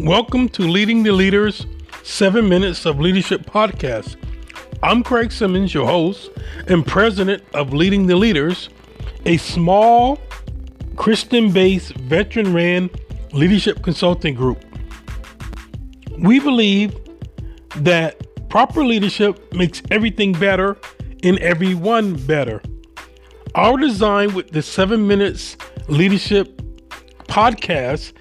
Welcome to Leading the Leaders 7 Minutes of Leadership podcast. I'm Craig Simmons, your host and president of Leading the Leaders, a small Christian based veteran ran leadership consulting group. We believe that proper leadership makes everything better and everyone better. Our design with the 7 Minutes Leadership podcast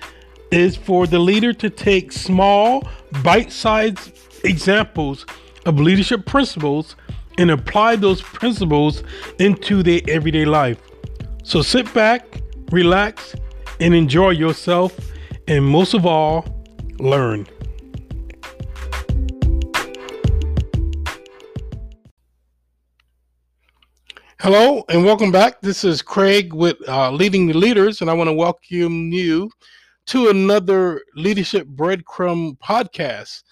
is for the leader to take small, bite sized examples of leadership principles and apply those principles into their everyday life. So sit back, relax, and enjoy yourself, and most of all, learn. Hello and welcome back. This is Craig with uh, Leading the Leaders, and I want to welcome you to another Leadership Breadcrumb podcast.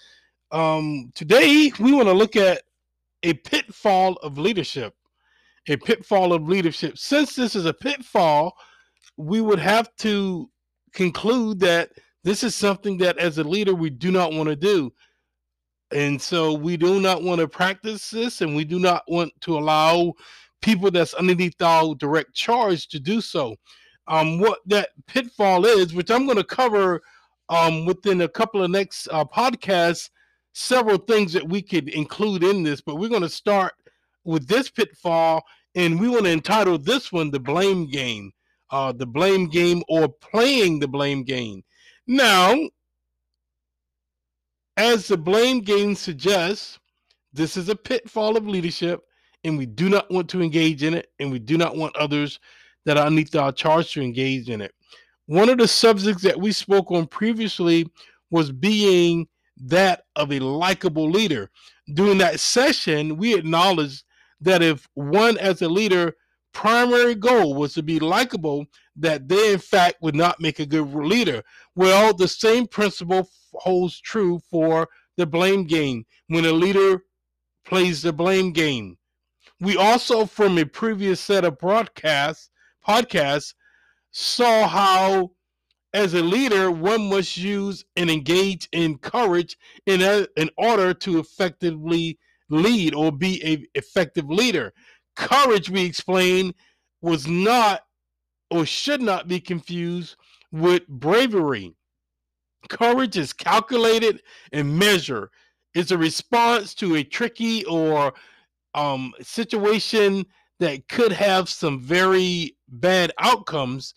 Um, today, we want to look at a pitfall of leadership. A pitfall of leadership. Since this is a pitfall, we would have to conclude that this is something that, as a leader, we do not want to do. And so we do not want to practice this, and we do not want to allow people that's underneath our direct charge to do so um, what that pitfall is, which I'm going to cover um, within a couple of next uh, podcasts, several things that we could include in this, but we're going to start with this pitfall, and we want to entitle this one the blame game, uh, the blame game, or playing the blame game. Now, as the blame game suggests, this is a pitfall of leadership, and we do not want to engage in it, and we do not want others that are underneath our charge to engage in it. One of the subjects that we spoke on previously was being that of a likable leader. During that session, we acknowledged that if one as a leader primary goal was to be likable, that they in fact would not make a good leader. Well, the same principle holds true for the blame game when a leader plays the blame game. We also, from a previous set of broadcasts, podcast saw how as a leader one must use and engage in courage in, a, in order to effectively lead or be a effective leader. Courage we explained was not or should not be confused with bravery. Courage is calculated and measured. It's a response to a tricky or um, situation that could have some very bad outcomes,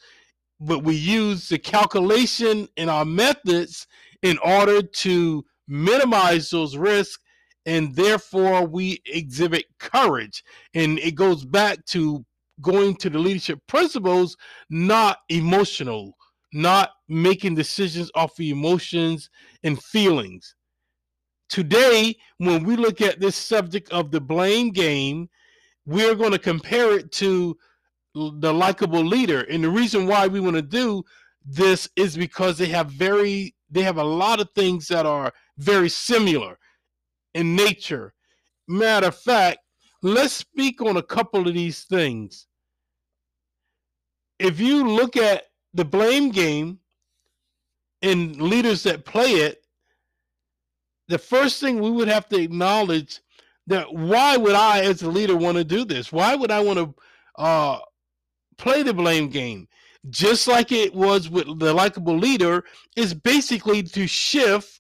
but we use the calculation in our methods in order to minimize those risks and therefore we exhibit courage. And it goes back to going to the leadership principles not emotional not making decisions off of emotions and feelings. Today when we look at this subject of the blame game we're going to compare it to the likable leader. And the reason why we want to do this is because they have very they have a lot of things that are very similar in nature. Matter of fact, let's speak on a couple of these things. If you look at the blame game and leaders that play it, the first thing we would have to acknowledge that why would I, as a leader, want to do this? Why would I want to uh, play the blame game? Just like it was with the likable leader, is basically to shift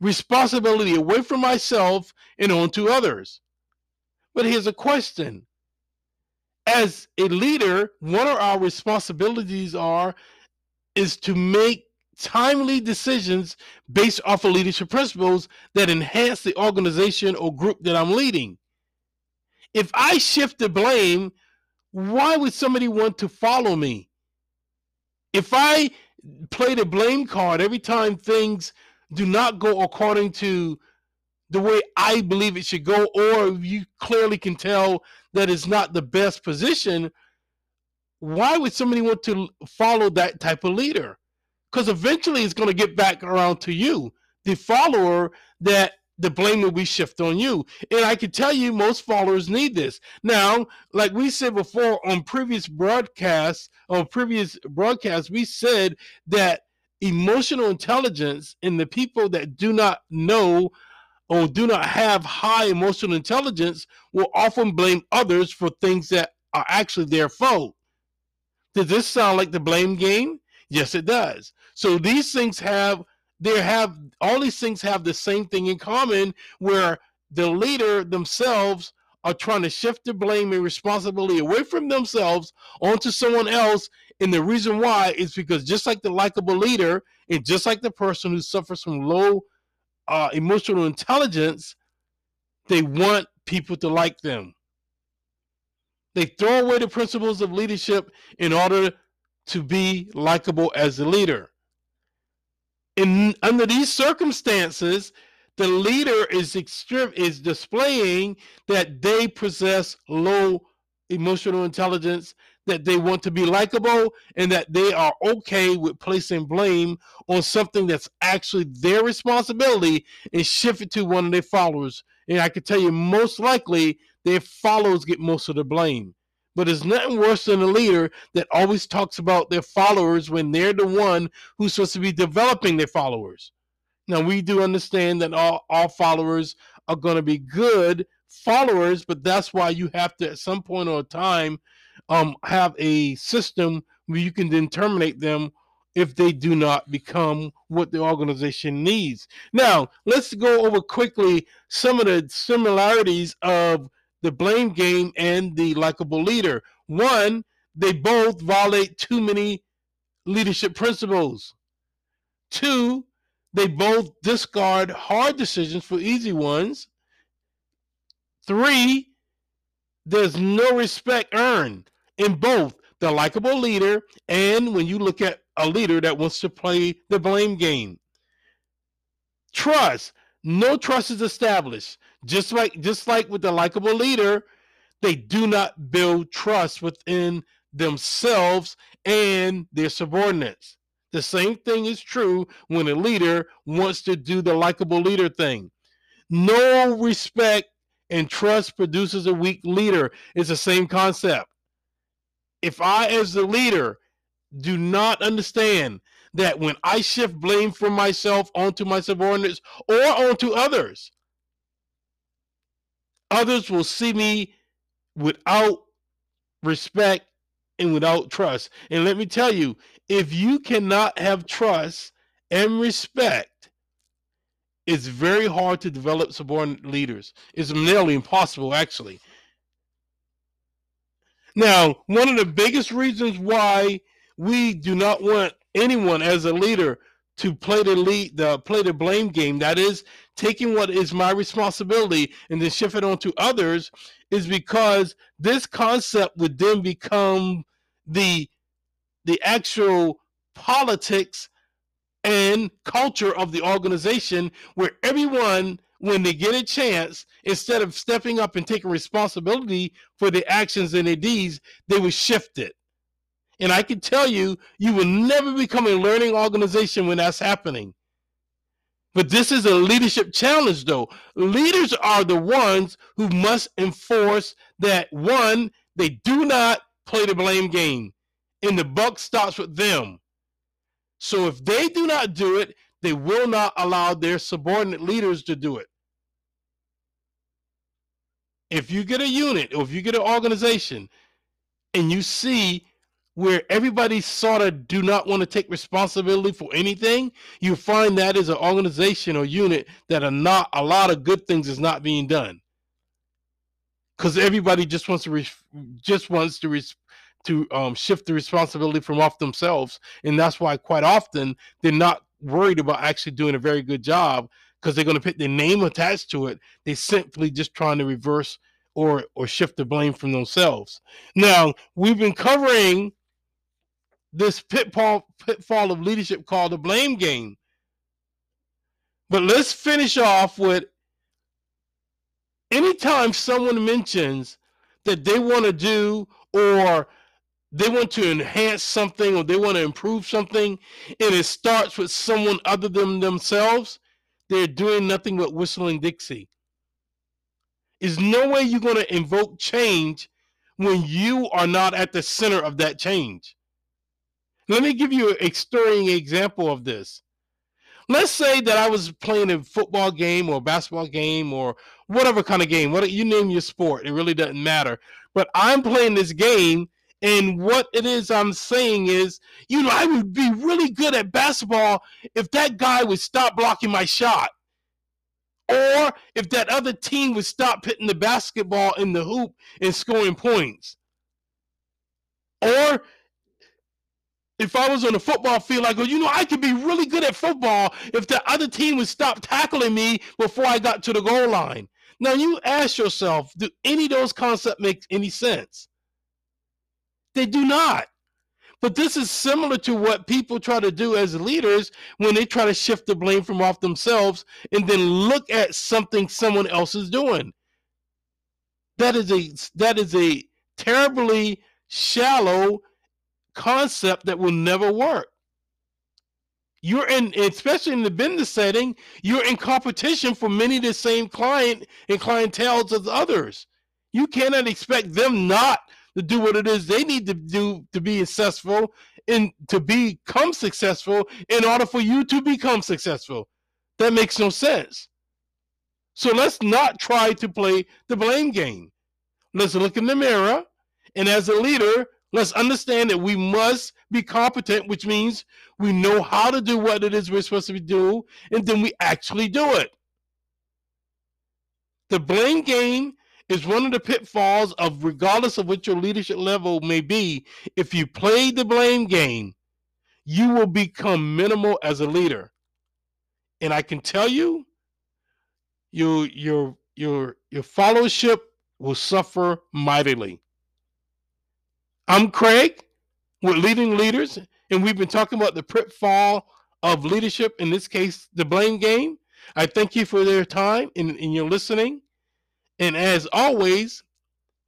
responsibility away from myself and onto others. But here's a question. As a leader, one of our responsibilities are is to make timely decisions based off of leadership principles that enhance the organization or group that I'm leading. If I shift the blame, why would somebody want to follow me? If I play the blame card every time things do not go according to the way I believe it should go, or you clearly can tell that it's not the best position, why would somebody want to follow that type of leader? Because eventually it's going to get back around to you, the follower, that the blame will be shifted on you. And I can tell you, most followers need this. Now, like we said before on previous broadcasts, on previous broadcasts, we said that emotional intelligence and the people that do not know or do not have high emotional intelligence will often blame others for things that are actually their fault. Does this sound like the blame game? Yes, it does. So these things have they have all these things have the same thing in common where the leader themselves are trying to shift the blame and responsibility away from themselves onto someone else. And the reason why is because just like the likable leader, and just like the person who suffers from low uh, emotional intelligence, they want people to like them. They throw away the principles of leadership in order to be likable as a leader. In under these circumstances, the leader is extreme is displaying that they possess low emotional intelligence that they want to be likable and that they are okay with placing blame on something that's actually their responsibility and shift it to one of their followers and i can tell you most likely their followers get most of the blame but it's nothing worse than a leader that always talks about their followers when they're the one who's supposed to be developing their followers now we do understand that all, all followers are going to be good followers, but that's why you have to at some point or time um, have a system where you can then terminate them if they do not become what the organization needs. Now, let's go over quickly some of the similarities of the blame game and the likable leader. One, they both violate too many leadership principles. Two, they both discard hard decisions for easy ones. Three, there's no respect earned in both the likable leader and when you look at a leader that wants to play the blame game. Trust, no trust is established. Just like just like with the likable leader, they do not build trust within themselves and their subordinates. The same thing is true when a leader wants to do the likable leader thing. No respect and trust produces a weak leader. It's the same concept. If I, as the leader, do not understand that when I shift blame from myself onto my subordinates or onto others, others will see me without respect and without trust. And let me tell you, if you cannot have trust and respect, it's very hard to develop subordinate leaders. It's nearly impossible, actually. Now, one of the biggest reasons why we do not want anyone as a leader to play the lead, the play the blame game, that is taking what is my responsibility and then shift it on to others, is because this concept would then become the the actual politics and culture of the organization where everyone when they get a chance instead of stepping up and taking responsibility for their actions and their deeds they would shift it and i can tell you you will never become a learning organization when that's happening but this is a leadership challenge though leaders are the ones who must enforce that one they do not play the blame game and the buck stops with them. So if they do not do it, they will not allow their subordinate leaders to do it. If you get a unit or if you get an organization and you see where everybody sort of do not want to take responsibility for anything, you find that as an organization or unit that are not a lot of good things is not being done because everybody just wants to just wants to to um, shift the responsibility from off themselves. And that's why quite often they're not worried about actually doing a very good job because they're going to put their name attached to it. They're simply just trying to reverse or or shift the blame from themselves. Now we've been covering this pitfall pitfall of leadership called the blame game. But let's finish off with anytime someone mentions that they want to do or they want to enhance something or they want to improve something and it starts with someone other than themselves, they're doing nothing but whistling Dixie. Is no way you're going to invoke change when you are not at the center of that change. Let me give you a stirring example of this. Let's say that I was playing a football game or a basketball game or whatever kind of game. What you name your sport, it really doesn't matter. But I'm playing this game, and what it is I'm saying is, you know, I would be really good at basketball if that guy would stop blocking my shot. Or if that other team would stop hitting the basketball in the hoop and scoring points. Or if I was on the football field, I go, you know, I could be really good at football if the other team would stop tackling me before I got to the goal line. Now you ask yourself, do any of those concepts make any sense? They do not. But this is similar to what people try to do as leaders when they try to shift the blame from off themselves and then look at something someone else is doing. That is a that is a terribly shallow concept that will never work. You're in, especially in the business setting, you're in competition for many of the same client and clientele as others. You cannot expect them not to do what it is they need to do to be successful and to become successful in order for you to become successful. That makes no sense. So let's not try to play the blame game. Let's look in the mirror and as a leader, let's understand that we must be competent, which means we know how to do what it is we're supposed to do, and then we actually do it. The blame game is one of the pitfalls of regardless of what your leadership level may be if you play the blame game you will become minimal as a leader and i can tell you your your your your followership will suffer mightily i'm craig with leading leaders and we've been talking about the pitfall of leadership in this case the blame game i thank you for their time and, and your listening and as always,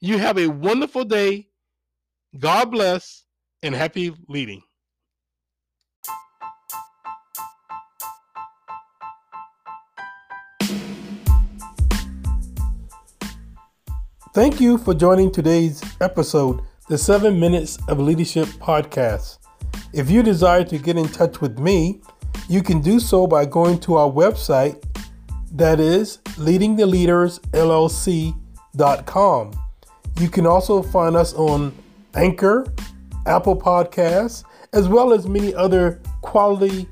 you have a wonderful day. God bless and happy leading. Thank you for joining today's episode, the 7 Minutes of Leadership podcast. If you desire to get in touch with me, you can do so by going to our website that is leadingtheleadersllc.com. You can also find us on Anchor, Apple Podcasts, as well as many other quality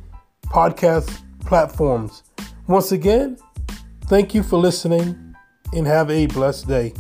podcast platforms. Once again, thank you for listening and have a blessed day.